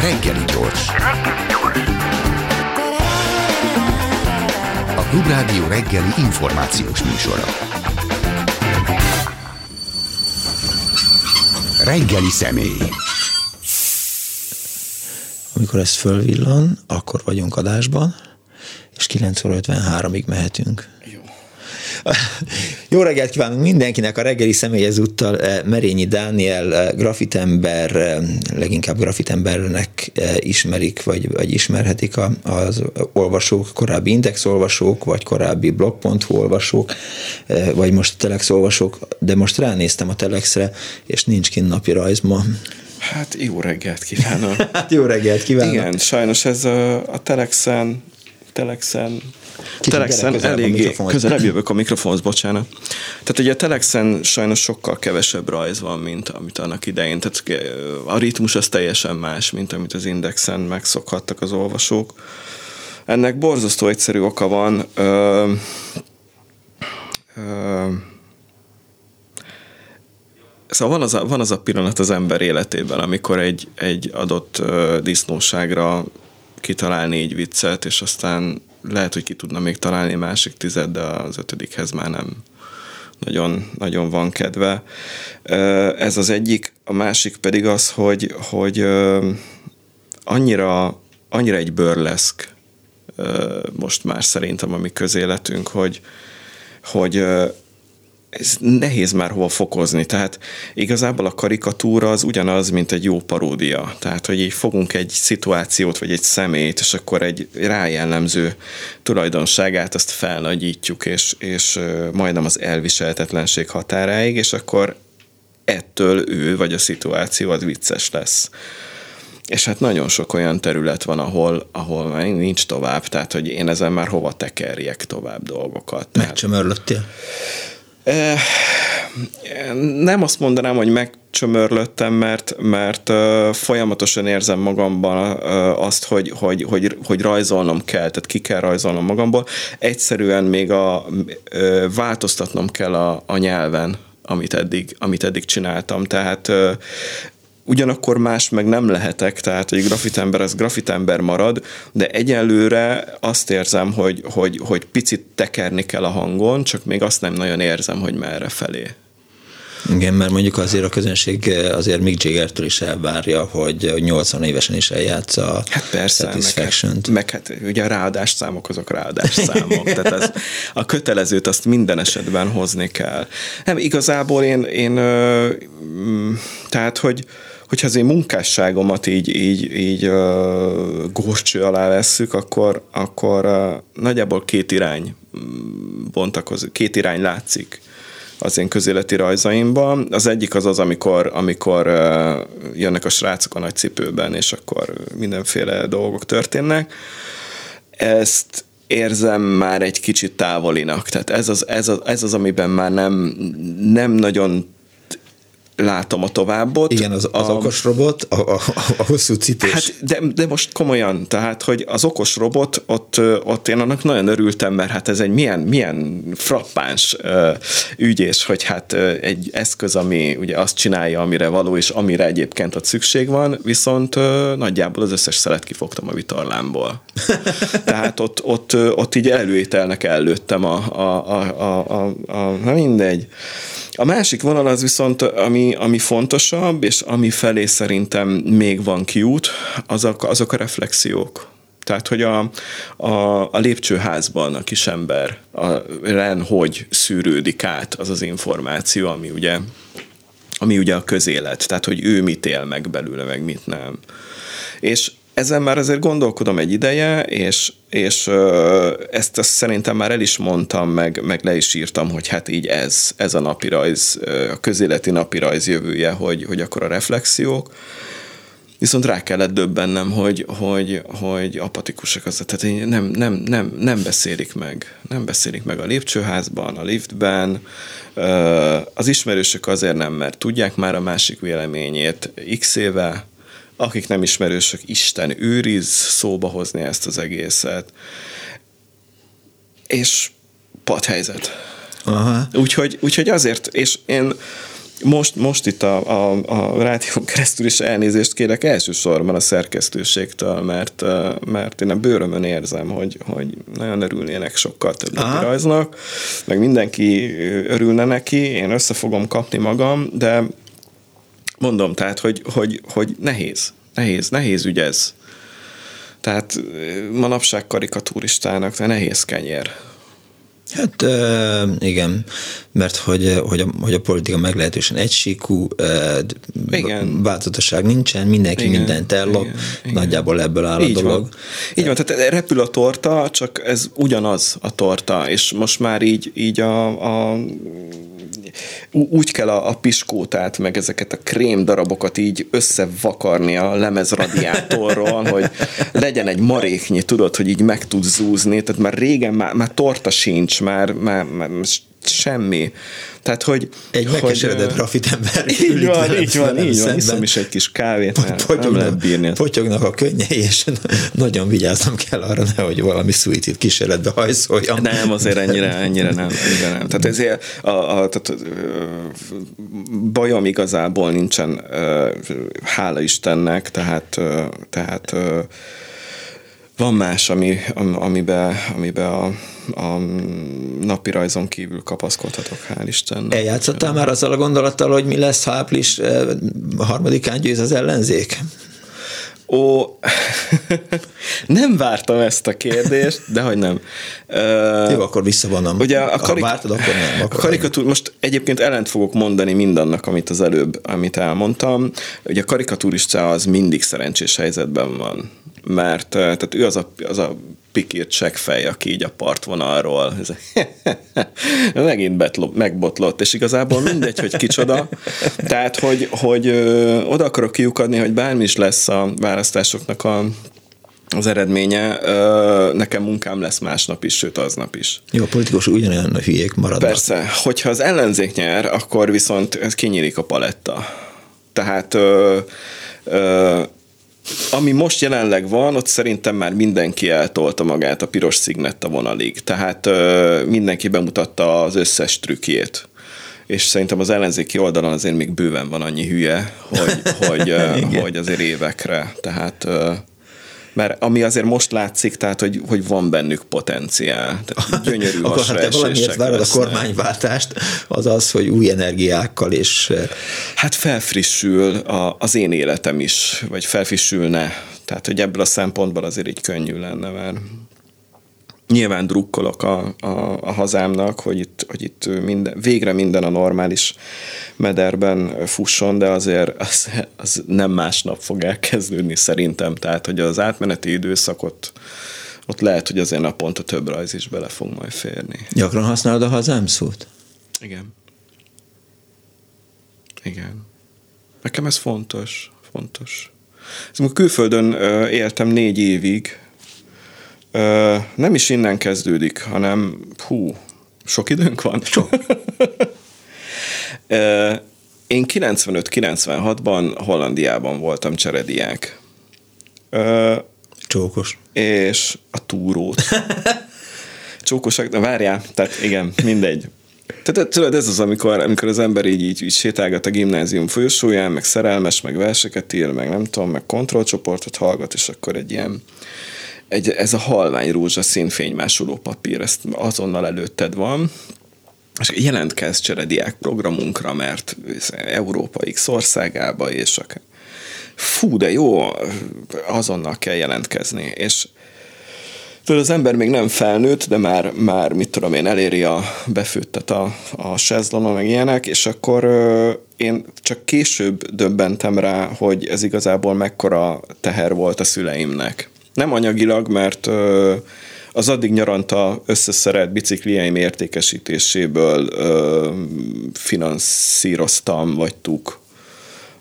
Reggeli gyors. A Klubrádió reggeli információs műsora. Reggeli személy. Amikor ez fölvillan, akkor vagyunk adásban, és 9 óra 53-ig mehetünk. Jó. Jó reggelt kívánunk mindenkinek, a reggeli személy ezúttal eh, Merényi Dániel, eh, grafitember, eh, leginkább grafitembernek ismerik, vagy, vagy ismerhetik az olvasók, korábbi Index olvasók, vagy korábbi blog.hu olvasók, vagy most Telex olvasók, de most ránéztem a Telexre, és nincs kint napi rajz ma. Hát jó reggelt kívánok. hát jó reggelt kívánok. Igen, sajnos ez a, a Telexen, Telexen Telexen eléggé közelebb jövök a mikrofonhoz, bocsánat. Tehát ugye a Telexen sajnos sokkal kevesebb rajz van, mint amit annak idején. Tehát a ritmus az teljesen más, mint amit az Indexen megszokhattak az olvasók. Ennek borzasztó egyszerű oka van. Ö, ö, Szóval van az, a, van az a pillanat az ember életében, amikor egy, egy adott disznóságra kitalál négy viccet, és aztán lehet, hogy ki tudna még találni másik tized, de az ötödikhez már nem nagyon, nagyon van kedve. Ez az egyik, a másik pedig az, hogy, hogy annyira, annyira egy bőrleszk most már szerintem a mi közéletünk, hogy, hogy ez nehéz már hova fokozni. Tehát igazából a karikatúra az ugyanaz, mint egy jó paródia. Tehát, hogy így fogunk egy szituációt, vagy egy szemét, és akkor egy rájellemző tulajdonságát azt felnagyítjuk, és, és majdnem az elviselhetetlenség határáig, és akkor ettől ő, vagy a szituáció az vicces lesz. És hát nagyon sok olyan terület van, ahol, ahol már nincs tovább, tehát hogy én ezen már hova tekerjek tovább dolgokat. Megcsömörlöttél? Nem azt mondanám, hogy megcsömörlöttem, mert, mert folyamatosan érzem magamban azt, hogy, hogy, hogy, hogy rajzolnom kell, tehát ki kell rajzolnom magamból. Egyszerűen még a, változtatnom kell a, a nyelven, amit eddig, amit eddig csináltam. Tehát ugyanakkor más meg nem lehetek, tehát hogy grafitember az grafitember marad, de egyelőre azt érzem, hogy, hogy, hogy picit tekerni kell a hangon, csak még azt nem nagyon érzem, hogy merre felé. Igen, mert mondjuk azért a közönség azért Mick Jagger-től is elvárja, hogy 80 évesen is eljátsza hát persze, satisfaction meg, hát, meg hát ugye a ráadás számok azok ráadás számok, tehát ez, a kötelezőt azt minden esetben hozni kell. Nem, igazából én, én tehát, hogy hogyha az én munkásságomat így, így, így uh, górcső alá vesszük, akkor, akkor nagyjából két irány mm, bontakozik, két irány látszik az én közéleti rajzaimban. Az egyik az az, amikor, amikor uh, jönnek a srácok a nagy cipőben, és akkor mindenféle dolgok történnek. Ezt érzem már egy kicsit távolinak. Tehát ez az, ez az, ez az amiben már nem, nem nagyon látom a továbbot. Igen, az, az a, okos robot, a, a, a hosszú cipős. Hát, de, de most komolyan, tehát, hogy az okos robot, ott, ott én annak nagyon örültem, mert hát ez egy milyen, milyen frappáns uh, ügy, és hogy hát uh, egy eszköz, ami ugye azt csinálja, amire való, és amire egyébként ott szükség van, viszont uh, nagyjából az összes szelet kifogtam a vitorlámból. tehát ott, ott, ott így előételnek előttem a, a, a, a, a, a na mindegy. A másik vonal az viszont, ami, ami fontosabb, és ami felé szerintem még van kiút, azok, azok a reflexiók. Tehát, hogy a, a, a lépcsőházban a kisember a ren hogy szűrődik át az az információ, ami ugye, ami ugye a közélet. Tehát, hogy ő mit él meg belőle, meg mit nem. És ezen már azért gondolkodom egy ideje, és, és ezt, ezt szerintem már el is mondtam, meg, meg le is írtam, hogy hát így ez, ez a napirajz, a közéleti napirajz jövője, hogy, hogy akkor a reflexiók. Viszont rá kellett döbbennem, hogy, hogy, hogy apatikusak az, tehát nem, nem, nem, nem beszélik meg. Nem beszélik meg a lépcsőházban, a liftben. Az ismerősök azért nem, mert tudják már a másik véleményét x éve, akik nem ismerősök, Isten őriz szóba hozni ezt az egészet. És helyzet. Aha. Úgyhogy, úgyhogy azért, és én most, most itt a, a, a rádión keresztül is elnézést kérek elsősorban a szerkesztőségtől, mert, mert én a bőrömön érzem, hogy, hogy nagyon örülnének sokkal több rajznak, meg mindenki örülne neki, én össze fogom kapni magam, de mondom, tehát, hogy, hogy, hogy nehéz, nehéz, nehéz ügy ez. Tehát manapság karikaturistának, de nehéz kenyér Hát igen, mert hogy, hogy, a, hogy a politika meglehetősen egysíkú, igen. változatosság nincsen, mindenki igen, mindent ellop, igen, nagyjából ebből áll a Így dolog. Van. Így van, tehát repül a torta, csak ez ugyanaz a torta, és most már így, így a, a úgy kell a, a piskótát, meg ezeket a krém darabokat így összevakarni a lemezradiátorról, hogy legyen egy maréknyi, tudod, hogy így meg tud zúzni, tehát már régen már, már torta sincs, már, már, már semmi. Tehát, hogy... Egy megkeseredett grafit ember. Így van, így van, így van. Iszom is egy kis kávét, mert potyognak, nem lehet bírni. Potyognak a könnyei, és nagyon vigyáznom kell arra, nehogy valami szuicid kísérletbe hajszoljam. Nem, azért ennyire, ennyire nem. Ennyire nem. Tehát ezért a, a, tehát, bajom igazából nincsen, hála Istennek, tehát, tehát van más, ami, amiben, amiben a, a napi rajzon kívül kapaszkodhatok, hál' Istennek. Eljátszottál már azzal a gondolattal, hogy mi lesz, ha április eh, harmadikán győz az ellenzék? Ó, nem vártam ezt a kérdést, de hogy nem. Jó, akkor visszavonom. Ugye a, karik- ha vártad, akkor nem. Akkor a karikatúr, most egyébként ellent fogok mondani mindannak, amit az előbb, amit elmondtam. Ugye a karikatúrista az mindig szerencsés helyzetben van mert tehát ő az a, az a pikírt seggfej, aki így a partvonalról megint betlop, megbotlott, és igazából mindegy, hogy kicsoda. Tehát, hogy, hogy ö, oda akarok kiukadni, hogy bármi is lesz a választásoknak a az eredménye, nekem munkám lesz másnap is, sőt aznap is. Jó, a politikus ugyanolyan hülyék maradnak. Persze, hogyha az ellenzék nyer, akkor viszont ez kinyílik a paletta. Tehát ö, ö, ami most jelenleg van, ott szerintem már mindenki eltolta magát a piros szignetta vonalig. Tehát ö, mindenki bemutatta az összes trükkjét és szerintem az ellenzéki oldalon azért még bőven van annyi hülye, hogy, hogy, hogy azért évekre. Tehát mert ami azért most látszik, tehát hogy, hogy van bennük potenciál. Tehát gyönyörű Akkor hát te valamiért várod a kormányváltást, az az, hogy új energiákkal és... Eh, hát felfrissül a, az én életem is, vagy felfrissülne. Tehát, hogy ebből a szempontból azért így könnyű lenne, mert nyilván drukkolok a, a, a hazámnak, hogy itt, hogy itt minden, végre minden a normális mederben fusson, de azért az, az nem másnap fog elkezdődni szerintem. Tehát, hogy az átmeneti időszakot ott lehet, hogy azért naponta több rajz is bele fog majd férni. Gyakran használod a hazám szót? Igen. Igen. Nekem ez fontos, fontos. Szóval külföldön éltem négy évig, nem is innen kezdődik, hanem hú, sok időnk van. Sok. Én 95-96-ban Hollandiában voltam cserediák. Csókos. És a túrót. Csókosak, de várjál, tehát igen, mindegy. Tehát tudod, ez az, amikor, amikor az ember így, így, így sétálgat a gimnázium folyosóján, meg szerelmes, meg verseket ír, meg nem tudom, meg kontrollcsoportot hallgat, és akkor egy ilyen egy, ez a halvány rózsaszín fénymásoló papír, ezt azonnal előtted van, és jelentkezz cserediák programunkra, mert Európa X országába, és akár fú, de jó, azonnal kell jelentkezni, és Tudod, az ember még nem felnőtt, de már, már mit tudom én, eléri a befőttet a, a sezlonon, meg ilyenek, és akkor ö, én csak később döbbentem rá, hogy ez igazából mekkora teher volt a szüleimnek. Nem anyagilag, mert az addig nyaranta összeszeret biciklieim értékesítéséből ö, finanszíroztam, vagytuk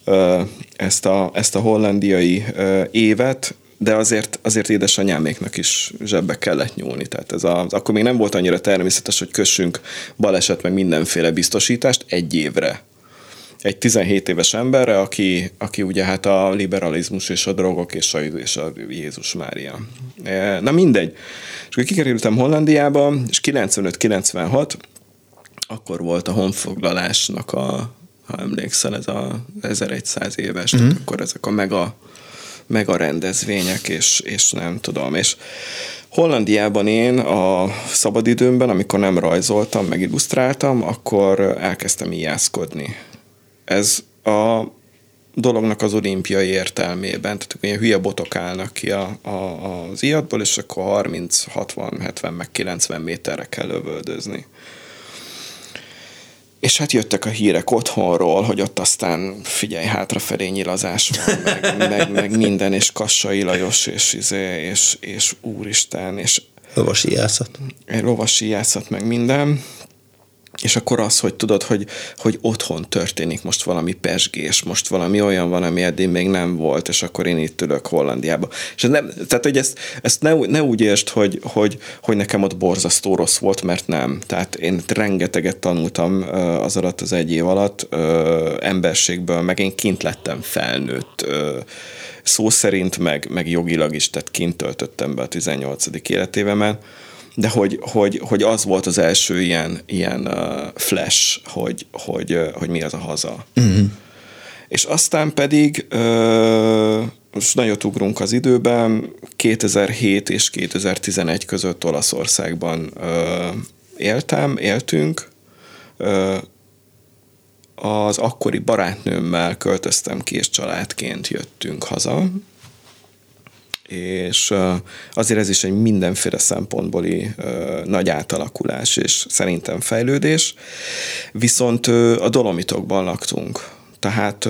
ö, ezt, a, ezt a hollandiai évet, de azért, azért édesanyáméknak is zsebbe kellett nyúlni. Tehát ez a, akkor még nem volt annyira természetes, hogy kössünk baleset meg mindenféle biztosítást egy évre egy 17 éves emberre, aki, aki ugye hát a liberalizmus és a drogok és a, és a Jézus Mária. E, na mindegy. És akkor kikerültem Hollandiába, és 95-96, akkor volt a honfoglalásnak a, ha emlékszel, ez a 1100 éves, mm-hmm. tehát akkor ezek a mega, mega rendezvények, és, és nem tudom, és Hollandiában én a szabadidőmben, amikor nem rajzoltam, meg illusztráltam, akkor elkezdtem ijászkodni. Ez a dolognak az olimpiai értelmében, tehát ilyen hülye botok állnak ki a, a, az iadból, és akkor 30, 60, 70, meg 90 méterre kell lövöldözni. És hát jöttek a hírek otthonról, hogy ott aztán figyelj, hátrafelé nyilazás van, meg, meg, meg minden, és Kassai Lajos, és, izé, és, és úristen, és lovasi játszat. Lovasi játszat, meg minden és akkor az, hogy tudod, hogy, hogy otthon történik most valami pesgés, most valami olyan van, ami eddig még nem volt, és akkor én itt ülök Hollandiába. És nem, tehát, hogy ezt, ezt ne, ne úgy értsd, hogy, hogy, hogy nekem ott borzasztó rossz volt, mert nem. Tehát én rengeteget tanultam az alatt az egy év alatt emberségből, meg én kint lettem felnőtt szó szerint, meg, meg jogilag is, tehát kint töltöttem be a 18. életévemet de hogy, hogy, hogy az volt az első ilyen, ilyen flash, hogy, hogy, hogy mi az a haza. Uh-huh. És aztán pedig most nagyot ugrunk az időben, 2007 és 2011 között Olaszországban éltem, éltünk, az akkori barátnőmmel költöztem ki, és családként jöttünk haza, és azért ez is egy mindenféle szempontbóli nagy átalakulás, és szerintem fejlődés. Viszont a Dolomitokban laktunk. Tehát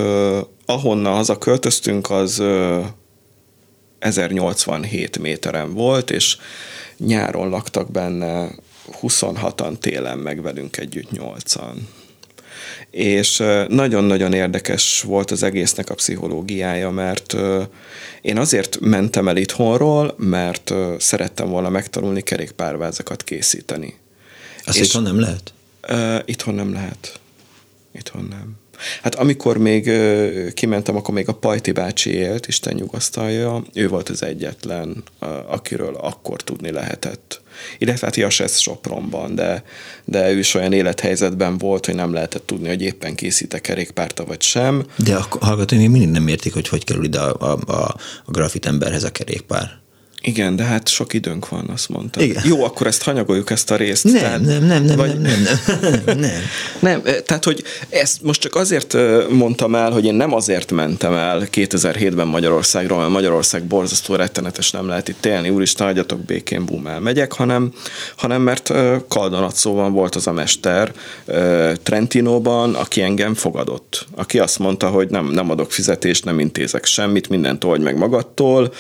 ahonnan haza költöztünk, az 1087 méteren volt, és nyáron laktak benne 26-an, télen meg velünk együtt 8-an és nagyon-nagyon érdekes volt az egésznek a pszichológiája, mert én azért mentem el itthonról, mert szerettem volna megtanulni kerékpárvázakat készíteni. Azt és itthon nem lehet? Itthon nem lehet. Itthon nem. Hát amikor még kimentem, akkor még a Pajti bácsi élt, Isten nyugasztalja, ő volt az egyetlen, akiről akkor tudni lehetett. Illetve hát Jasesz Sopronban, de, de ő is olyan élethelyzetben volt, hogy nem lehetett tudni, hogy éppen készítek kerékpárta vagy sem. De a hallgatói még mindig nem értik, hogy hogy kerül ide a, a, a grafit emberhez a kerékpár. Igen, de hát sok időnk van, azt mondta. Igen. Jó, akkor ezt hanyagoljuk, ezt a részt. Nem, tehát, nem, nem, nem, vagy... nem, nem, nem, nem. nem, tehát, hogy ezt most csak azért mondtam el, hogy én nem azért mentem el 2007-ben Magyarországról, mert Magyarország borzasztó rettenetes, nem lehet itt élni, úristen, hagyjatok békén, bum, elmegyek, hanem, hanem mert Kaldonatszóban volt az a mester Trentinóban, aki engem fogadott. Aki azt mondta, hogy nem, nem adok fizetést, nem intézek semmit, mindent oldj meg magadtól,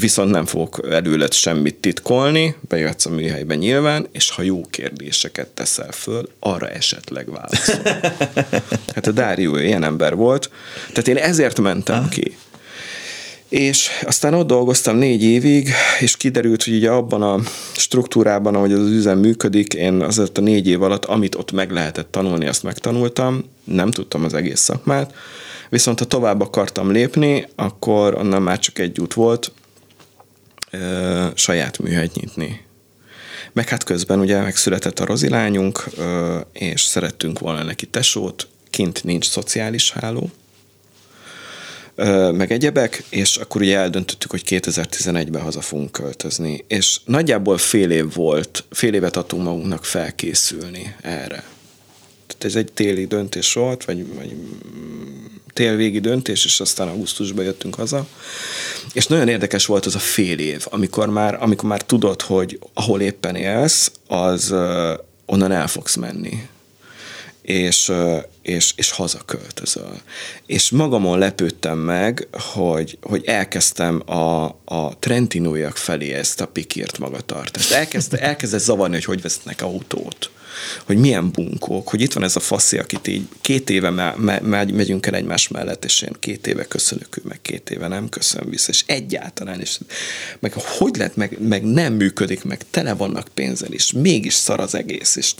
viszont nem fogok előlet semmit titkolni, bejöhetsz a műhelyben nyilván, és ha jó kérdéseket teszel föl, arra esetleg válaszol. hát a Dárió ilyen ember volt, tehát én ezért mentem ki. És aztán ott dolgoztam négy évig, és kiderült, hogy ugye abban a struktúrában, ahogy az üzem működik, én azért a négy év alatt, amit ott meg lehetett tanulni, azt megtanultam, nem tudtam az egész szakmát, viszont ha tovább akartam lépni, akkor onnan már csak egy út volt, ö, saját műhelyt nyitni. Meg hát közben ugye megszületett a rozilányunk, ö, és szerettünk volna neki tesót, kint nincs szociális háló, meg egyebek, és akkor ugye eldöntöttük, hogy 2011-ben haza fogunk költözni. És nagyjából fél év volt, fél évet adtunk magunknak felkészülni erre. Tehát ez egy téli döntés volt, vagy, vagy télvégi döntés, és aztán augusztusban jöttünk haza. És nagyon érdekes volt az a fél év, amikor már, amikor már tudod, hogy ahol éppen élsz, az onnan el fogsz menni. És, és, és hazaköltözöl. És magamon lepődtem meg, hogy, hogy elkezdtem a, a Trentinóiak felé ezt a pikírt magatartást. Elkezd, elkezdett zavarni, hogy hogy vesznek autót hogy milyen bunkók, hogy itt van ez a faszi, akit így két éve me- me- megyünk el egymás mellett, és én két éve köszönök, ő meg két éve nem köszön vissza, és egyáltalán, és meg hogy lehet, meg, meg nem működik, meg tele vannak pénzzel, és mégis szar az egész, és,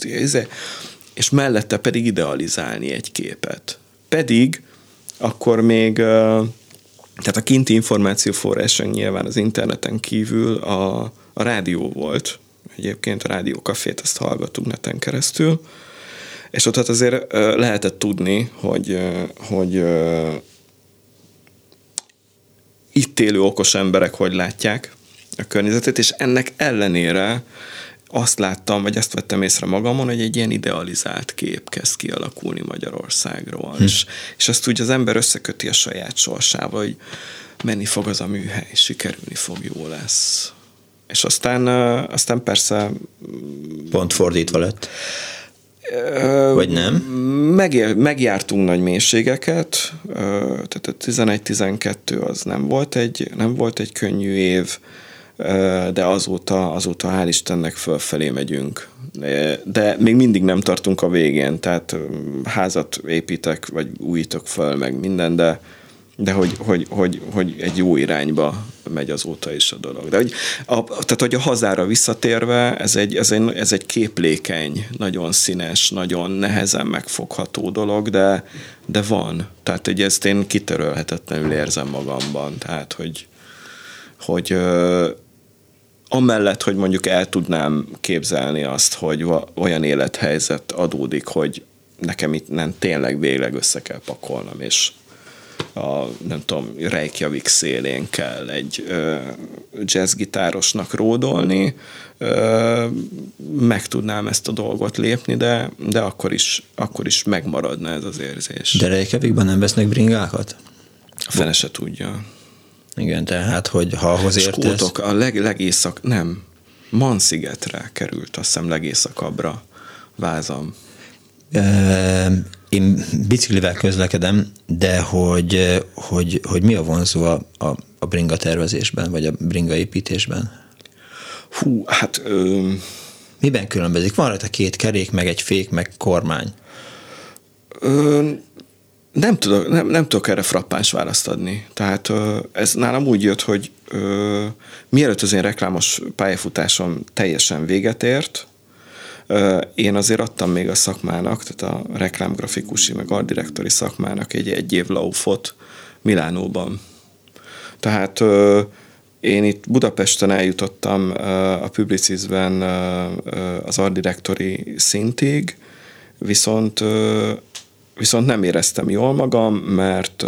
és mellette pedig idealizálni egy képet. Pedig akkor még tehát a kinti információforrásunk nyilván az interneten kívül a, a rádió volt, Egyébként a rádiókafét azt hallgatunk neten keresztül, És ott hát azért lehetett tudni, hogy, hogy itt élő okos emberek hogy látják a környezetet, és ennek ellenére azt láttam, vagy azt vettem észre magamon, hogy egy ilyen idealizált kép kezd kialakulni Magyarországról, hm. és, és azt úgy az ember összeköti a saját sorsával, hogy menni fog az a műhely, sikerülni fog, jó lesz. És aztán, aztán persze... Pont fordítva lett. Vagy nem? Meg, megjártunk nagy mélységeket, tehát a 11-12 az nem volt egy, nem volt egy könnyű év, de azóta, azóta hál' Istennek fölfelé megyünk. De még mindig nem tartunk a végén, tehát házat építek, vagy újítok föl, meg minden, de, de hogy, hogy, hogy, hogy egy jó irányba megy azóta is a dolog. De hogy a, tehát, hogy a hazára visszatérve, ez egy, ez, egy, ez egy képlékeny, nagyon színes, nagyon nehezen megfogható dolog, de, de van. Tehát, hogy ezt én kitörölhetetlenül érzem magamban. Tehát, hogy, hogy amellett, hogy mondjuk el tudnám képzelni azt, hogy olyan élethelyzet adódik, hogy nekem itt nem tényleg végleg össze kell pakolnom, és a, nem tudom, Reykjavik szélén kell egy ö, jazzgitárosnak ródolni, ö, meg tudnám ezt a dolgot lépni, de, de akkor, is, akkor is megmaradna ez az érzés. De Reykjavikban nem vesznek bringákat? A fene se tudja. Igen, tehát, hogy ha ahhoz értesz... Skótok, a leg, legészak, nem, Man-szigetre került, azt hiszem legészakabbra vázam. Én biciklivel közlekedem, de hogy, hogy, hogy mi a vonzó a, a, a bringa tervezésben, vagy a bringa építésben? Hú, hát... Ö... Miben különbözik? Van rajta két kerék, meg egy fék, meg kormány. Ö, nem tudok, nem, nem tudok erre frappáns választ adni. Tehát ez nálam úgy jött, hogy ö, mielőtt az én reklámos pályafutásom teljesen véget ért, ö, én azért adtam még a szakmának, tehát a reklámgrafikusi, meg artdirektori szakmának egy egy év laufot Milánóban. Tehát én itt Budapesten eljutottam a Publicisben az artdirektori szintig, viszont Viszont nem éreztem jól magam, mert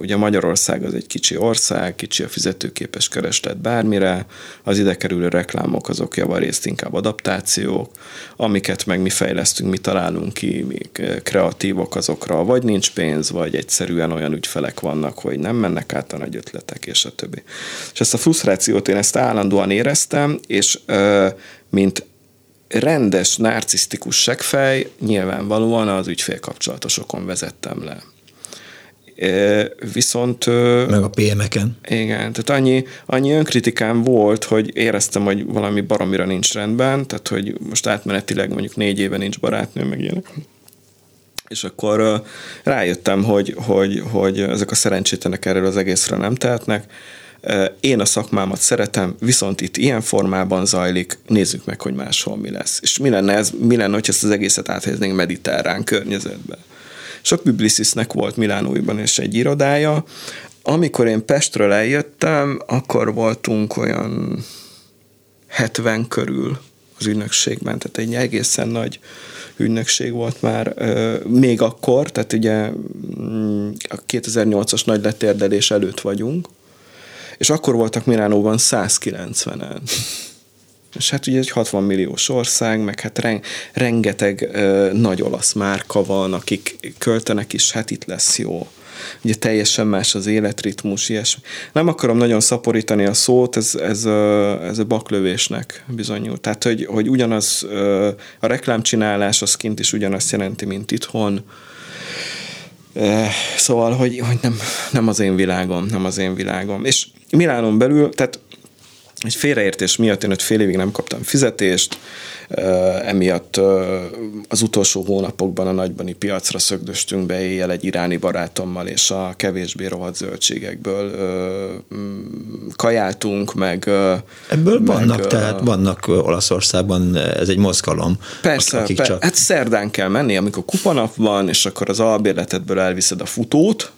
ugye Magyarország az egy kicsi ország, kicsi a fizetőképes kereslet bármire, az ide kerülő reklámok azok javarészt inkább adaptációk, amiket meg mi fejlesztünk, mi találunk ki, mi kreatívok azokra, vagy nincs pénz, vagy egyszerűen olyan ügyfelek vannak, hogy nem mennek át a nagy ötletek, és a többi. És ezt a frusztrációt én ezt állandóan éreztem, és mint rendes, narcisztikus segfej nyilvánvalóan az ügyfélkapcsolatosokon vezettem le. Viszont... Meg a PM-eken. Igen, tehát annyi, annyi önkritikám volt, hogy éreztem, hogy valami baromira nincs rendben, tehát hogy most átmenetileg mondjuk négy éve nincs barátnőm, meg ilyenek. És akkor rájöttem, hogy, hogy, hogy ezek a szerencsétlenek erről az egészre nem tehetnek, én a szakmámat szeretem, viszont itt ilyen formában zajlik, nézzük meg, hogy máshol mi lesz. És mi lenne, ez, mi lenne hogy ezt az egészet áthelyeznénk mediterrán környezetbe. És a Publicisnek volt Milánóiban is egy irodája. Amikor én Pestről eljöttem, akkor voltunk olyan 70 körül az ügynökségben, tehát egy egészen nagy ügynökség volt már még akkor, tehát ugye mm, a 2008-as nagy letérdelés előtt vagyunk, és akkor voltak Milánóban 190-en. És hát ugye egy 60 milliós ország, meg hát rengeteg ö, nagy olasz márka van, akik költenek is, hát itt lesz jó. Ugye teljesen más az életritmus, ilyesmi. Nem akarom nagyon szaporítani a szót, ez, ez, ez a baklövésnek bizonyul. Tehát, hogy, hogy ugyanaz a reklámcsinálás az kint is ugyanazt jelenti, mint itthon Szóval, hogy, hogy nem, nem az én világom, nem az én világom. És Milánon belül, tehát egy félreértés miatt én öt fél évig nem kaptam fizetést, emiatt az utolsó hónapokban a nagybani piacra szögdöstünk be éjjel egy iráni barátommal, és a kevésbé rohadt zöldségekből mm, kajáltunk, meg... Ebből meg, vannak, tehát vannak Olaszországban, ez egy mozgalom. Persze, akik per, csak... hát szerdán kell menni, amikor kupanap van, és akkor az albérletedből elviszed a futót,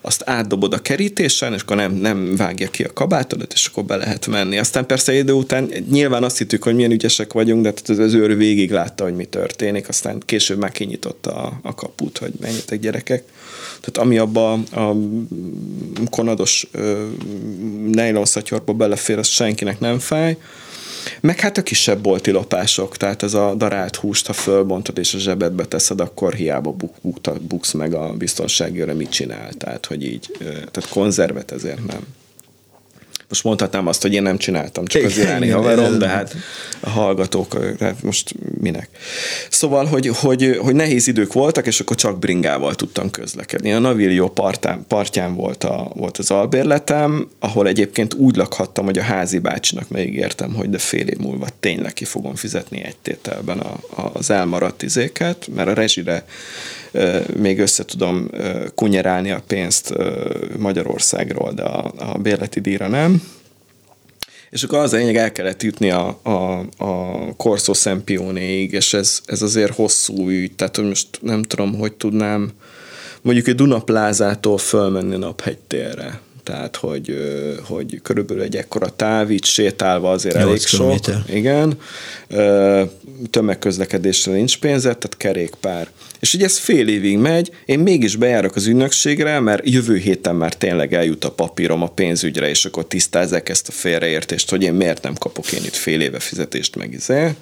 azt átdobod a kerítésen, és akkor nem, nem vágja ki a kabátodat, és akkor be lehet menni. Aztán persze idő után nyilván azt hittük, hogy milyen ügyesek vagyunk, de az, az őr végig látta, hogy mi történik, aztán később már kinyitotta a, a kaput, hogy menjetek gyerekek. Tehát ami abba a konados nejlon szatyorba belefér, az senkinek nem fáj. Meg hát a kisebb bolti lopások, tehát ez a darált húst, ha fölbontod és a zsebedbe teszed, akkor hiába buk, buk, buksz meg a biztonsági mit csinál, tehát hogy így, tehát konzervet ezért nem most mondhatnám azt, hogy én nem csináltam, csak az iráni haverom, de hát a hallgatók, hát most minek. Szóval, hogy, hogy, hogy nehéz idők voltak, és akkor csak bringával tudtam közlekedni. A Navillo partán, partján volt, a, volt az albérletem, ahol egyébként úgy lakhattam, hogy a házi bácsinak megígértem, hogy de fél év múlva tényleg ki fogom fizetni egy tételben a, az elmaradt izéket, mert a rezsire még össze tudom kunyerálni a pénzt Magyarországról, de a, a bérleti díjra nem. És akkor az a lényeg, el kellett jutni a, a, a Corso Sempiónéig, és ez, ez azért hosszú ügy, tehát hogy most nem tudom, hogy tudnám mondjuk egy Dunaplázától fölmenni naphegytérre. Tehát, hogy, hogy körülbelül egy ekkora táv, így sétálva azért elég sok. Igen. Tömegközlekedésre nincs pénzet, tehát kerékpár. És ugye ez fél évig megy, én mégis bejárok az ügynökségre, mert jövő héten már tényleg eljut a papírom a pénzügyre, és akkor tisztázzák ezt a félreértést, hogy én miért nem kapok én itt fél éve fizetést meg izé.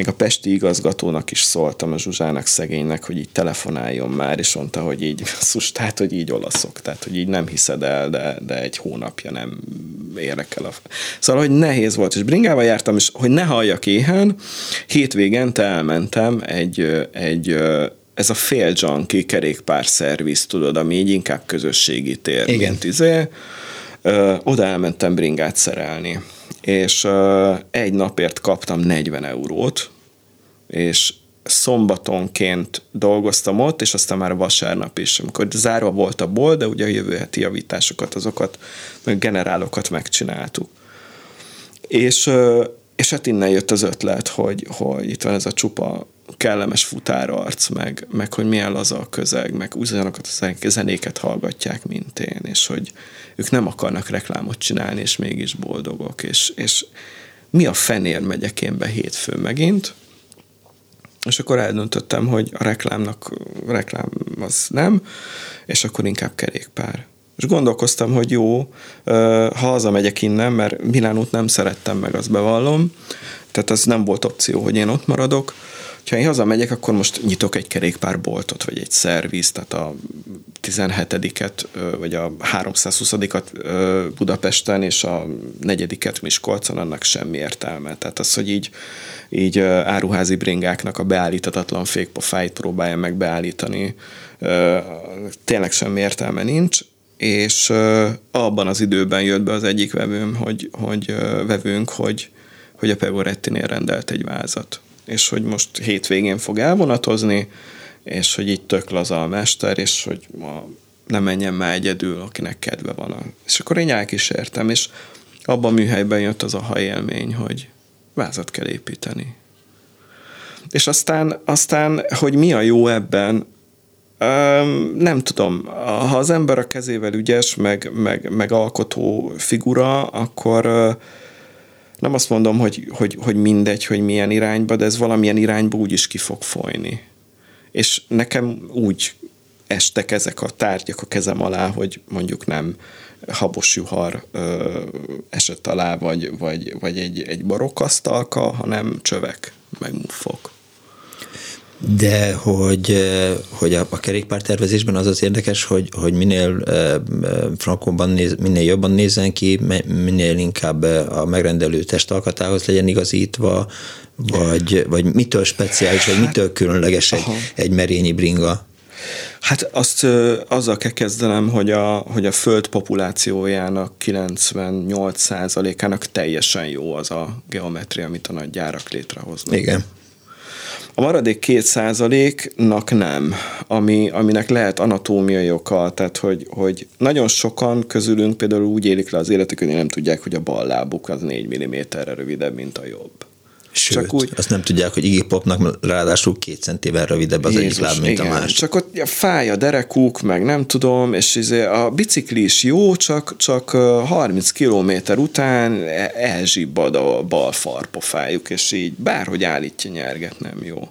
Még a pesti igazgatónak is szóltam a Zsuzsának szegénynek, hogy így telefonáljon már, és mondta, hogy így szus, tehát, hogy így olaszok, tehát, hogy így nem hiszed el, de, de egy hónapja nem érek el. A... Szóval, hogy nehéz volt, és bringával jártam, és hogy ne halljak éhen, hétvégente elmentem egy, egy ez a fél junkie kerékpár szerviz, tudod, ami így inkább közösségi tér, Igen. mint izé. Ö, oda elmentem bringát szerelni és egy napért kaptam 40 eurót, és szombatonként dolgoztam ott, és aztán már vasárnap is, amikor zárva volt a bolt, de ugye a jövő heti javításokat, azokat, meg generálokat megcsináltuk. És, és hát innen jött az ötlet, hogy, hogy itt van ez a csupa kellemes futárarc, meg, meg hogy milyen laza a közeg, meg ugyanokat a zenéket hallgatják, mint én, és hogy ők nem akarnak reklámot csinálni, és mégis boldogok, és, és mi a fenér megyek én be hétfőn megint, és akkor eldöntöttem, hogy a reklámnak reklám az nem, és akkor inkább kerékpár. És gondolkoztam, hogy jó, ha hazamegyek innen, mert Milánót nem szerettem meg, azt bevallom, tehát az nem volt opció, hogy én ott maradok, ha én hazamegyek, akkor most nyitok egy kerékpárboltot, vagy egy szerviz, tehát a 17-et, vagy a 320-at Budapesten, és a negyediket Miskolcon, annak semmi értelme. Tehát az, hogy így, így áruházi bringáknak a beállítatatlan fékpofáit próbálja meg beállítani, tényleg semmi értelme nincs, és abban az időben jött be az egyik vevőm, hogy, hogy vevőnk, hogy, hogy a Pegorettinél rendelt egy vázat és hogy most hétvégén fog elvonatozni, és hogy itt tök laza a mester, és hogy ma ne menjen már egyedül, akinek kedve van. És akkor én elkísértem, és abban a műhelyben jött az a élmény, hogy vázat kell építeni. És aztán, aztán, hogy mi a jó ebben, nem tudom, ha az ember a kezével ügyes, meg, meg, meg alkotó figura, akkor nem azt mondom, hogy, hogy, hogy mindegy, hogy milyen irányba, de ez valamilyen irányba úgy is ki fog folyni. És nekem úgy estek ezek a tárgyak a kezem alá, hogy mondjuk nem habos juhar ö, esett alá, vagy, vagy, vagy egy, egy barokkasztalka, hanem csövek, meg muffok de hogy, hogy a, a kerékpártervezésben az az érdekes, hogy, hogy minél frankóban néz, minél jobban nézzen ki, minél inkább a megrendelő testalkatához legyen igazítva, vagy, vagy mitől speciális, vagy mitől különleges egy, egy merényi bringa? Hát azt azzal kell kezdenem, hogy a, hogy a föld populációjának 98%-ának teljesen jó az a geometria, amit a nagy gyárak létrehoznak. Igen. A maradék két százaléknak nem, ami, aminek lehet anatómiai oka, tehát hogy, hogy nagyon sokan közülünk például úgy élik le az életük, hogy nem tudják, hogy a bal lábuk az 4 mm-re rövidebb, mint a jobb. Sőt, csak úgy, azt nem tudják, hogy Iggy Popnak ráadásul két centivel rövidebb az Jézus, egyik láb, mint igen, a más. Csak ott fáj a derekuk, meg nem tudom, és izé a bicikli is jó, csak, csak 30 kilométer után e- elzsibbad a bal farpofájuk, és így bárhogy állítja nyerget, nem jó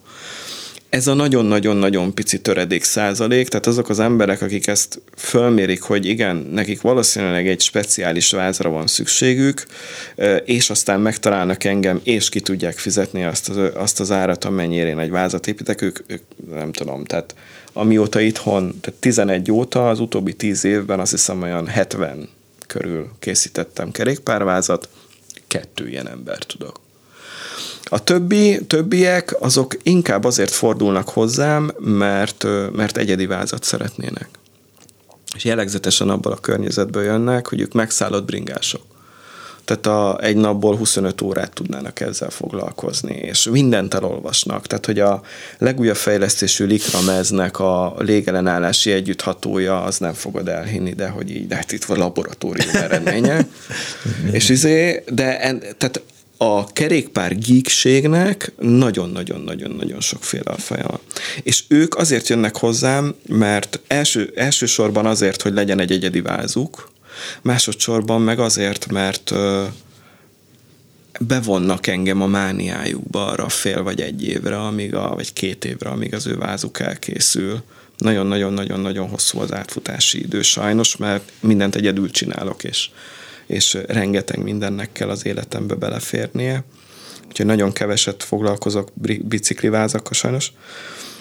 ez a nagyon-nagyon-nagyon pici töredék százalék, tehát azok az emberek, akik ezt fölmérik, hogy igen, nekik valószínűleg egy speciális vázra van szükségük, és aztán megtalálnak engem, és ki tudják fizetni azt az, azt az árat, amennyire én egy vázat építek, ők, ők nem tudom, tehát amióta itthon, tehát 11 óta, az utóbbi 10 évben azt hiszem olyan 70 körül készítettem kerékpárvázat, kettő ilyen ember tudok. A többi, többiek azok inkább azért fordulnak hozzám, mert, mert egyedi vázat szeretnének. És jellegzetesen abból a környezetből jönnek, hogy ők megszállott bringások. Tehát a, egy napból 25 órát tudnának ezzel foglalkozni, és mindent elolvasnak. Tehát, hogy a legújabb fejlesztésű likrameznek a légelenállási együtthatója, az nem fogod elhinni, de hogy így, de hát itt van laboratórium eredménye. és izé, de en, tehát a kerékpár geekségnek nagyon-nagyon-nagyon-nagyon sokféle alfaja van. És ők azért jönnek hozzám, mert első, elsősorban azért, hogy legyen egy egyedi vázuk, másodszorban meg azért, mert bevonnak engem a mániájukba arra fél vagy egy évre, amíg a, vagy két évre, amíg az ő vázuk elkészül. Nagyon-nagyon-nagyon-nagyon hosszú az átfutási idő sajnos, mert mindent egyedül csinálok, és és rengeteg mindennek kell az életembe beleférnie. Úgyhogy nagyon keveset foglalkozok biciklivázakkal sajnos.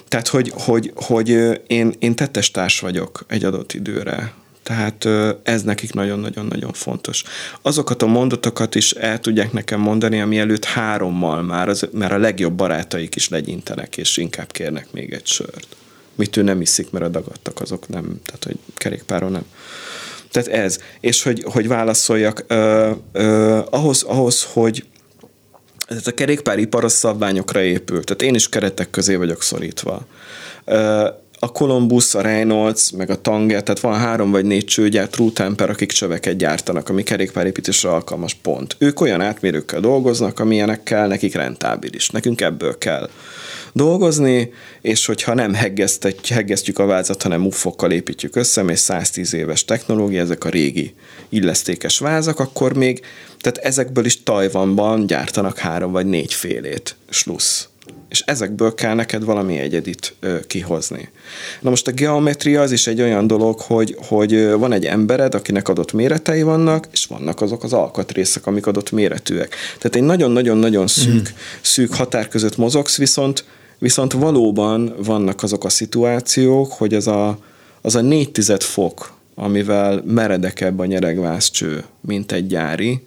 Tehát, hogy, hogy, hogy én, én tettestárs vagyok egy adott időre. Tehát ez nekik nagyon-nagyon-nagyon fontos. Azokat a mondatokat is el tudják nekem mondani, ami előtt hárommal már, az, mert a legjobb barátaik is legyintenek, és inkább kérnek még egy sört. Mit ő nem iszik, mert a dagadtak, azok nem, tehát hogy kerékpáron nem. Tehát ez. És hogy, hogy válaszoljak, ö, ö, ahhoz, ahhoz, hogy tehát a kerékpáripar a szabványokra épül. Tehát én is keretek közé vagyok szorítva. Ö, a Columbus, a Reynolds, meg a Tanger, tehát van három vagy négy csőgyárt, True Temper, akik csöveket gyártanak, ami kerékpárépítésre alkalmas pont. Ők olyan átmérőkkel dolgoznak, amilyenekkel nekik rentábilis. Nekünk ebből kell dolgozni, és hogyha nem heggesztjük a vázat, hanem muffokkal építjük össze, és 110 éves technológia, ezek a régi illesztékes vázak, akkor még, tehát ezekből is Tajvanban gyártanak három vagy négy félét, slussz és ezekből kell neked valami egyedit ö, kihozni. Na most a geometria az is egy olyan dolog, hogy, hogy van egy embered, akinek adott méretei vannak, és vannak azok az alkatrészek, amik adott méretűek. Tehát egy nagyon-nagyon-nagyon szűk, mm. szűk határ között mozogsz, viszont Viszont valóban vannak azok a szituációk, hogy az a, az a négy tized fok, amivel meredekebb a nyeregvázcső, mint egy gyári,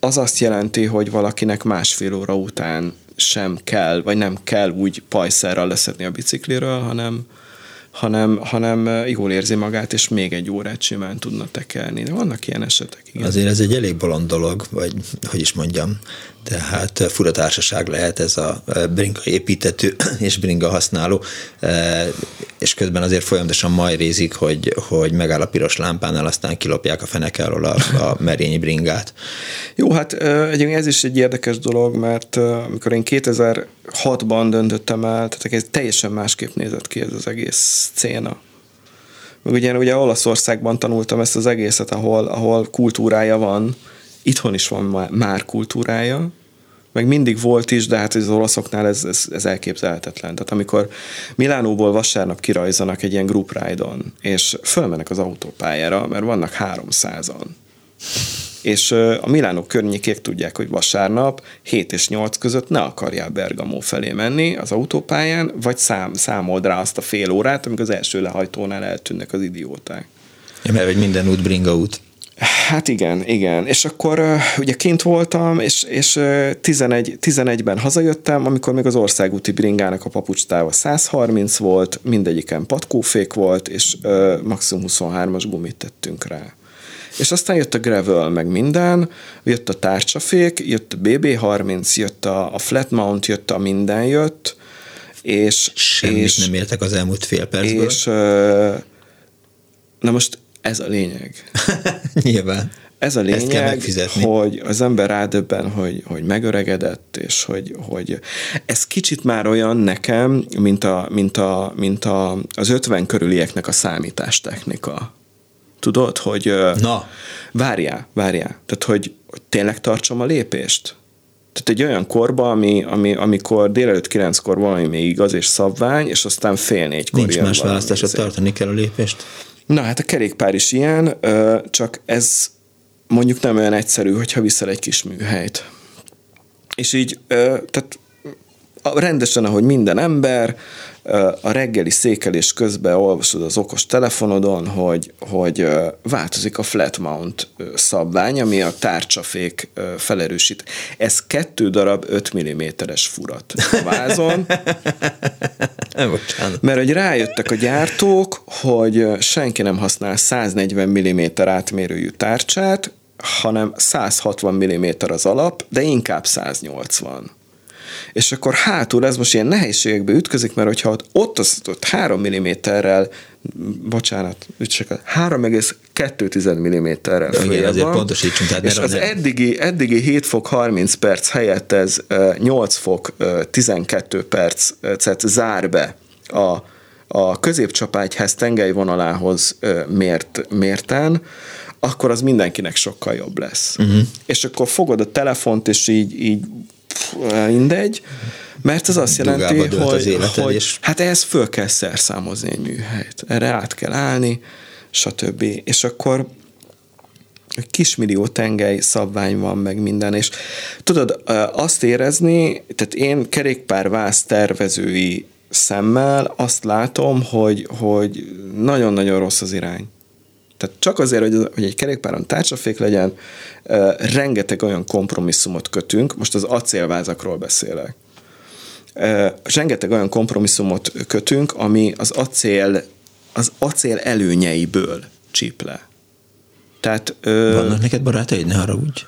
az azt jelenti, hogy valakinek másfél óra után sem kell, vagy nem kell úgy pajszerral leszedni a bicikliről, hanem, hanem, hanem jól érzi magát, és még egy órát simán tudna tekerni. De vannak ilyen esetek. Igen. Azért ez egy elég bolond dolog, vagy hogy is mondjam, tehát eh, fura társaság lehet ez a eh, bringa építető és bringa használó, eh, és közben azért folyamatosan majrézik, hogy, hogy megáll a piros lámpánál, aztán kilopják a fenekáról a, a merényi bringát. Jó, hát egyébként ez is egy érdekes dolog, mert amikor én 2006-ban döntöttem el, tehát ez teljesen másképp nézett ki ez az egész széna. Meg ugye, ugye Olaszországban tanultam ezt az egészet, ahol, ahol kultúrája van, itthon is van már kultúrája, meg mindig volt is, de hát az olaszoknál ez, ez, ez elképzelhetetlen. Tehát amikor Milánóból vasárnap kirajzanak egy ilyen group ride-on, és fölmennek az autópályára, mert vannak 300-an, és a Milánok környékék tudják, hogy vasárnap 7 és 8 között ne akarjál Bergamo felé menni az autópályán, vagy szám, számold rá azt a fél órát, amikor az első lehajtónál eltűnnek az idióták. Ja, mert hogy minden út bringa út. Hát igen, igen. És akkor ugye kint voltam, és, és uh, 11, 11-ben hazajöttem, amikor még az országúti bringának a papucstáva 130 volt, mindegyiken patkófék volt, és uh, maximum 23-as gumit tettünk rá. És aztán jött a gravel, meg minden, jött a tárcsafék, jött a BB30, jött a, a flat mount, jött a minden jött, és... Semmit és, nem értek az elmúlt fél percből. És na most ez a lényeg. Nyilván. ez a Ezt kell lényeg, megfizetni. hogy az ember rádöbben, hogy, hogy megöregedett, és hogy, hogy ez kicsit már olyan nekem, mint, a, mint, a, mint a, az 50 körülieknek a számítástechnika. Tudod, hogy Na. várjál, várjál. Tehát, hogy, hogy tényleg tartsam a lépést? Tehát egy olyan korba, ami, ami, amikor délelőtt kilenckor valami még igaz és szabvány, és aztán fél négykor Nincs jön más választásra, izé. tartani kell a lépést. Na hát a kerékpár is ilyen, csak ez mondjuk nem olyan egyszerű, hogyha viszel egy kis műhelyt. És így, tehát a- rendesen, ahogy minden ember, a reggeli székelés közben olvasod az okos telefonodon, hogy, hogy változik a flat mount szabvány, ami a tárcsafék felerősít. Ez kettő darab 5 mm-es furat a vázon, mert hogy rájöttek a gyártók, hogy senki nem használ 140 mm átmérőjű tárcsát, hanem 160 mm az alap, de inkább 180. És akkor hátul ez most ilyen nehézségekbe ütközik, mert hogyha ott, az, ott 3 mm-rel, bocsánat, csak 3,2 mm-rel Igen, azért pontosítsunk, tehát és az nem- eddigi, eddigi 7 fok 30 perc helyett ez ö, 8 fok ö, 12 percet zár be a, a középcsapágyház tengelyvonalához mért, mérten, akkor az mindenkinek sokkal jobb lesz. Uh-huh. És akkor fogod a telefont, és így, így mindegy, mert ez azt jelenti, hogy, életed, hogy és- hát ehhez föl kell szerszámozni egy műhelyt. Erre át kell állni, stb. És akkor kismillió tengely szabvány van, meg minden, és tudod, azt érezni, tehát én kerékpárváz tervezői szemmel azt látom, hogy, hogy nagyon-nagyon rossz az irány. Tehát csak azért, hogy, hogy egy kerékpáron tárcsafék legyen, rengeteg olyan kompromisszumot kötünk, most az acélvázakról beszélek. Rengeteg olyan kompromisszumot kötünk, ami az acél, az acél előnyeiből csíp le. Tehát, ö, Vannak neked barátaid? Ne haragudj.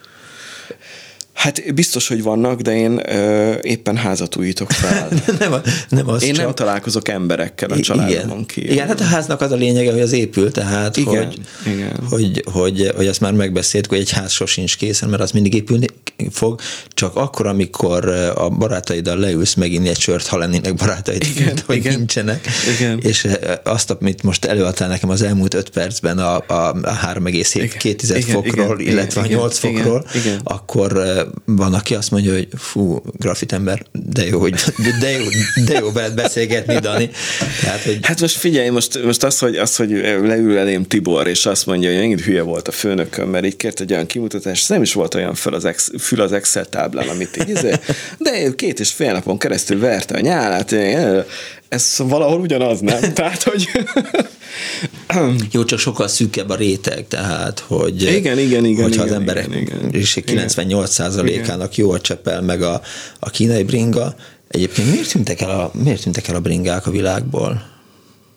Hát biztos, hogy vannak, de én ö, éppen házat újítok fel. nem, nem az Én csak. nem találkozok emberekkel a családomon igen. kívül. Igen, hát a háznak az a lényege, hogy az épül, tehát Igen, hogy, igen. Hogy, hogy, hogy ezt már megbeszéltük, hogy egy ház sosincs készen, mert az mindig épülni fog, csak akkor, amikor a barátaiddal leülsz meginni egy sört, ha lennének barátaid, Igen, mint, hogy igen. nincsenek. Igen. És azt, amit most előadtál nekem az elmúlt öt percben a, a, a 3,2 Igen, fokról, igen, illetve igen, a 8 igen, fokról, igen. akkor eh, van, aki azt mondja, hogy fú, grafitember, de jó, hogy de jó, de jó veled beszélgetni, Dani. Tehát, hogy Hát most figyelj, most, most az, hogy, az, hogy leül elém Tibor, és azt mondja, hogy megint hülye volt a főnököm, mert így kért egy olyan kimutatást, ez nem is volt olyan föl az ex, fül az Excel táblán, amit így, izé, de két és fél napon keresztül verte a nyálát, ez valahol ugyanaz, nem? Tehát, hogy Jó, csak sokkal szűkebb a réteg, tehát, hogy Igen, igen, igen, hogyha az igen, emberek igen, igen. és 98%-ának jó a csepel, meg a, a kínai bringa. Egyébként miért tűntek, el a, miért tűntek el a bringák a világból?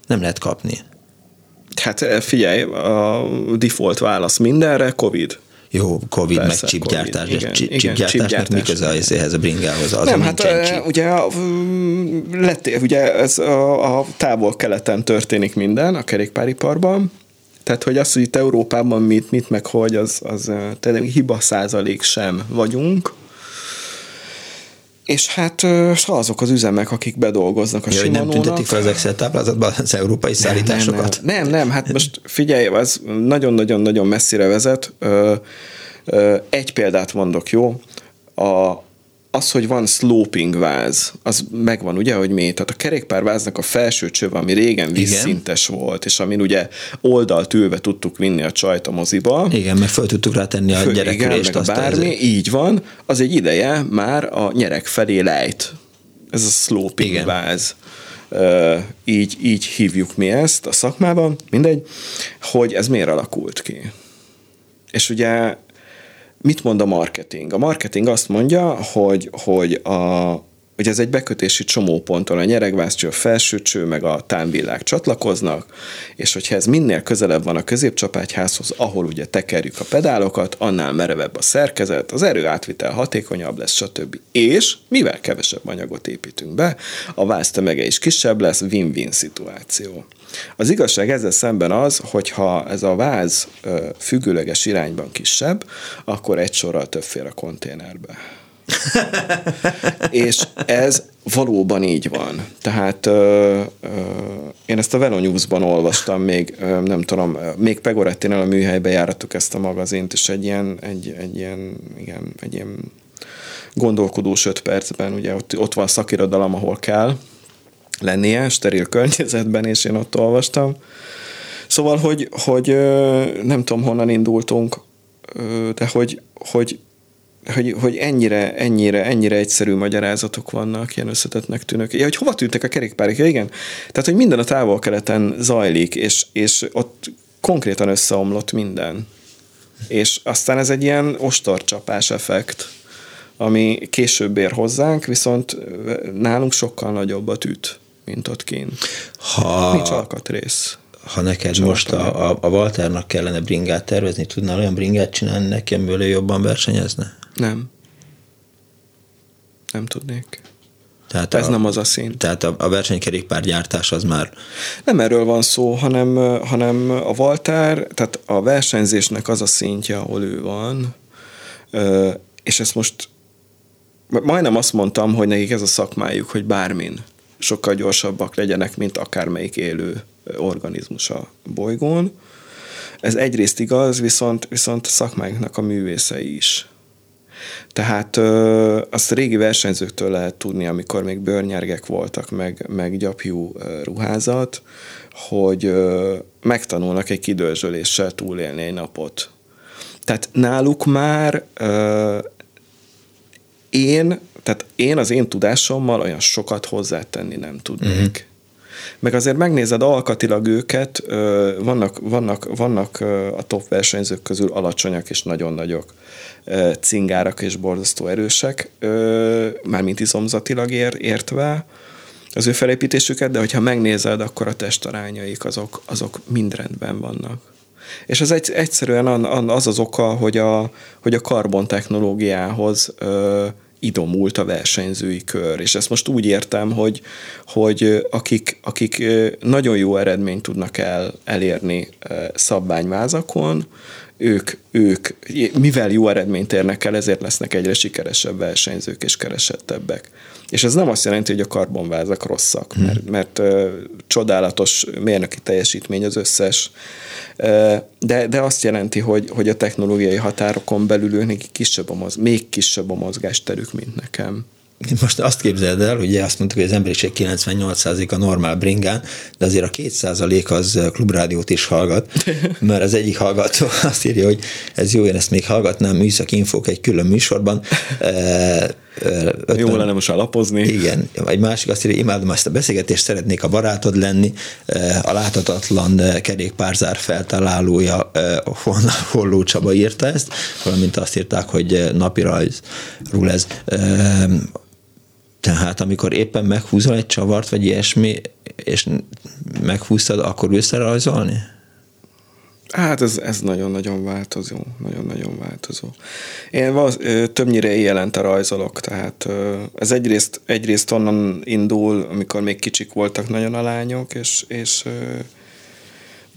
Nem lehet kapni. hát figyelj, a default válasz mindenre, Covid. Jó, Covid, Persze, meg chipgyártás, Covid, de chipgyártásnak mi köze az- ehhez a bringához? Az nem, hát nincsen eh, ugye, a- mm, lett, ugye ez a, a távol-keleten történik minden a kerékpáriparban, tehát, hogy az, hogy itt Európában mit, mit meg hogy, az, az eh, tehát hiba százalék sem vagyunk. És hát azok az üzemek, akik bedolgoznak a Ja, nem tüntetik fel az Excel táblázatban az európai szállításokat? Nem, nem, nem, hát most figyelj, ez nagyon-nagyon-nagyon messzire vezet. Egy példát mondok, jó? A, az, hogy van sloping váz, az megvan, ugye, hogy mi? Tehát a kerékpárváznak a felső csöv, ami régen vízszintes volt, és amin ugye oldalt ülve tudtuk vinni a csajt a moziba. Igen, meg föl tudtuk rá tenni a igen, gyerekülést. azt bármi, ez- így van, az egy ideje már a nyerek felé lejt. Ez a sloping Igen. váz. Ö, így, így hívjuk mi ezt a szakmában, mindegy, hogy ez miért alakult ki. És ugye mit mond a marketing? A marketing azt mondja, hogy, hogy a, hogy ez egy bekötési csomóponton a nyeregvászcső, a felsőcső, meg a támvilág csatlakoznak, és hogyha ez minél közelebb van a középcsapágyházhoz, ahol ugye tekerjük a pedálokat, annál merevebb a szerkezet, az erő átvitel hatékonyabb lesz, stb. És mivel kevesebb anyagot építünk be, a váz tömege is kisebb lesz, win-win szituáció. Az igazság ezzel szemben az, hogyha ez a váz függőleges irányban kisebb, akkor egy sorral több fér a konténerbe. és ez valóban így van. Tehát ö, ö, én ezt a Velo olvastam még, ö, nem tudom, még Pegorettinél a műhelybe járatuk ezt a magazint, és egy ilyen, egy, egy ilyen, igen, egy ilyen gondolkodós öt percben, ugye ott, ott van szakirodalom, ahol kell lennie, steril környezetben, és én ott olvastam. Szóval, hogy, hogy nem tudom, honnan indultunk, de hogy, hogy hogy, hogy ennyire, ennyire, ennyire egyszerű magyarázatok vannak, ilyen összetettnek tűnök. Ja, hogy hova tűntek a kerékpárok? Ja, igen. Tehát, hogy minden a távol-keleten zajlik, és, és ott konkrétan összeomlott minden. És aztán ez egy ilyen ostorcsapás effekt, ami később ér hozzánk, viszont nálunk sokkal nagyobbat üt, mint ott kint. Ha... Nincs alkatrész ha neked Csak most a, a, a Walternak kellene bringát tervezni, tudnál olyan bringát csinálni neki, amiből ő jobban versenyezne? Nem. Nem tudnék. Tehát Ez a, nem az a szint. Tehát a, a versenykerékpár gyártás az már... Nem erről van szó, hanem, hanem a Walter, tehát a versenyzésnek az a szintje, ahol ő van, és ezt most majdnem azt mondtam, hogy nekik ez a szakmájuk, hogy bármin sokkal gyorsabbak legyenek, mint akármelyik élő organizmus a bolygón. Ez egyrészt igaz, viszont, viszont a szakmánknak a művészei is. Tehát ö, azt a régi versenyzőktől lehet tudni, amikor még bőrnyergek voltak, meg, meg gyapjú ruházat, hogy ö, megtanulnak egy kidőzsöléssel túlélni egy napot. Tehát náluk már ö, én, tehát én az én tudásommal olyan sokat hozzátenni nem tudnék. Mm-hmm. Meg azért megnézed alkatilag őket, vannak, vannak, vannak a top versenyzők közül alacsonyak és nagyon nagyok cingárak és borzasztó erősek, mármint izomzatilag ér, értve az ő felépítésüket, de hogyha megnézed, akkor a testarányaik azok, azok mind rendben vannak. És ez egy, egyszerűen az az oka, hogy a, hogy a karbon technológiához idomult a versenyzői kör. És ezt most úgy értem, hogy, hogy akik, akik nagyon jó eredményt tudnak el, elérni szabványvázakon, ők, ők, mivel jó eredményt érnek el, ezért lesznek egyre sikeresebb versenyzők és keresettebbek. És ez nem azt jelenti, hogy a karbonvázak rosszak, hmm. mert, mert uh, csodálatos mérnöki teljesítmény az összes, uh, de, de azt jelenti, hogy, hogy a technológiai határokon belül őnek kisebb a moz, még kisebb a mozgásterük, mint nekem. Most azt képzeld el, hogy azt mondtuk, hogy az emberiség 98%-a normál bringán, de azért a 2% az klubrádiót is hallgat, mert az egyik hallgató azt írja, hogy ez jó, én ezt még hallgatnám, műszaki infók egy külön műsorban. Ötön, jó lenne most alapozni. Igen, egy másik azt írja, imádom ezt a beszélgetést, szeretnék a barátod lenni, a láthatatlan kerékpárzár feltalálója Holló Csaba írta ezt, valamint azt írták, hogy napi rajzról ez tehát amikor éppen meghúzol egy csavart, vagy ilyesmi, és meghúztad, akkor összerajzolni? Hát ez, ez nagyon-nagyon változó, nagyon-nagyon változó. Én val, többnyire jelent a rajzolok, tehát ez egyrészt, egyrészt onnan indul, amikor még kicsik voltak nagyon a lányok, és, és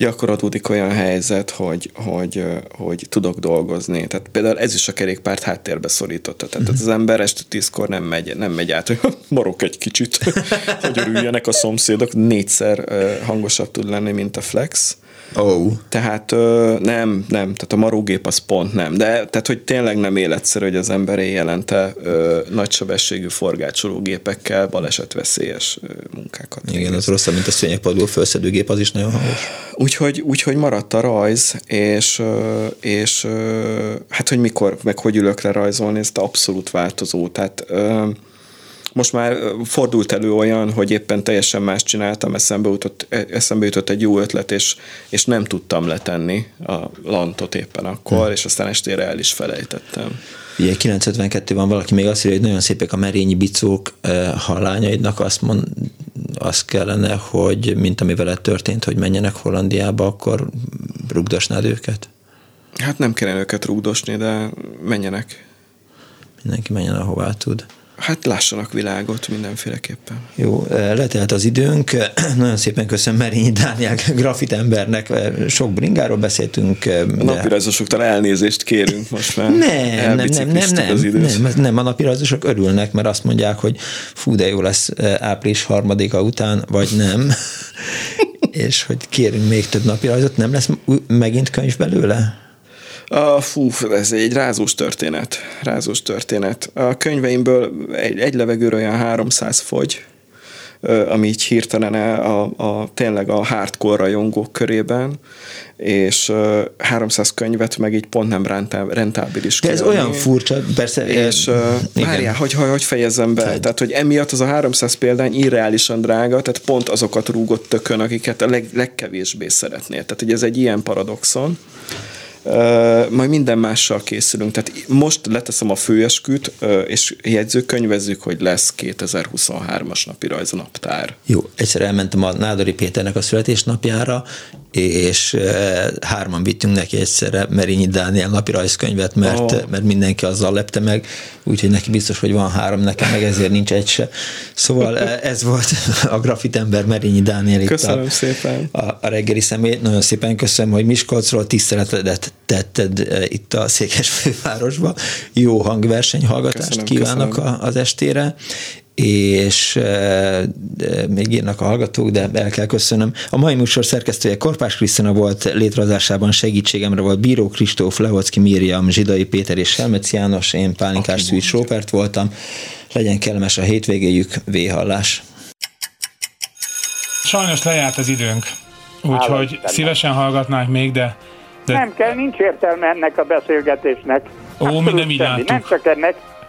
adódik olyan helyzet, hogy, hogy, hogy tudok dolgozni. Tehát például ez is a kerékpárt háttérbe szorította. Tehát uh-huh. az ember este tízkor nem megy, nem megy át, hogy marok egy kicsit, hogy örüljenek a szomszédok. Négyszer hangosabb tud lenni, mint a flex. Oh. Tehát nem, nem, tehát a marógép az pont nem, de tehát, hogy tényleg nem életszerű, hogy az ember jelente nagy sebességű forgácsoló gépekkel balesetveszélyes munkákat. Igen, végez. az rosszabb, mint a szőnyegpadló felszedőgép, az is nagyon hangos. Úgyhogy, úgyhogy maradt a rajz, és, és hát, hogy mikor, meg hogy ülök le rajzolni, ez abszolút változó. Tehát most már fordult elő olyan, hogy éppen teljesen más csináltam, eszembe jutott, eszembe jutott egy jó ötlet, és, és nem tudtam letenni a lantot éppen akkor, hmm. és aztán estére el is felejtettem. Ugye 952 van valaki még azt írja, hogy nagyon szépek a merényi bicók, ha a lányaidnak azt, mond, azt kellene, hogy mint ami veled történt, hogy menjenek Hollandiába, akkor rugdosnád őket? Hát nem kellene őket rugdosni, de menjenek. Mindenki menjen, ahová tud. Hát lássanak világot mindenféleképpen. Jó, eh, letelt az időnk. Nagyon szépen köszönöm Merényi Dániel grafit embernek. Eh, sok bringáról beszéltünk. Eh, a napirajzosoktól elnézést kérünk most már. Nem, nem, nem, nem, nem, nem, nem, a napirajzosok örülnek, mert azt mondják, hogy fú, de jó lesz április harmadika után, vagy nem. És hogy kérünk még több napirajzot, nem lesz megint könyv belőle? A, fú, ez egy rázós történet. Rázós történet. A könyveimből egy, egy levegőre olyan 300 fogy, ami így hirtelen a, a, tényleg a hardcore rajongók körében, és 300 könyvet meg így pont nem rentábilis. De ez kiadni. olyan furcsa, persze. És várjál, hogy, hogy, hogy fejezem be? Tehát, hogy emiatt az a 300 példány irreálisan drága, tehát pont azokat rúgott tökön, akiket a leg, legkevésbé szeretnél. Tehát, hogy ez egy ilyen paradoxon majd minden mással készülünk. Tehát most leteszem a főesküt, és jegyzőkönyvezzük, hogy lesz 2023-as napi rajzonaptár. Jó, egyszer elmentem a Nádori Péternek a születésnapjára, és hárman vittünk neki egyszerre Merényi Dániel napi rajzkönyvet, mert, oh. mert mindenki azzal lepte meg, úgyhogy neki biztos, hogy van három, nekem meg ezért nincs egy se. Szóval ez volt a grafitember Merényi Dániel itt Köszönöm a, szépen. A, a reggeli személy. Nagyon szépen köszönöm, hogy Miskolcról tiszteletedet tetted itt a Székesfővárosba. Jó hangverseny hallgatást köszönöm, kívánok köszönöm. az estére és még írnak a hallgatók, de el kell köszönöm. A mai műsor szerkesztője Korpás Krisztina volt, létrehozásában segítségemre volt Bíró Kristóf, Lehocki Miriam, Zsidai Péter és Selmec János, én Pálinkás Szűcs Rópert voltam. Legyen kellemes a hétvégéjük, véhallás. Sajnos lejárt az időnk, úgyhogy szívesen hallgatnánk még, de, de... Nem kell, nincs értelme ennek a beszélgetésnek. Ó, mi nem így Nem csak ennek,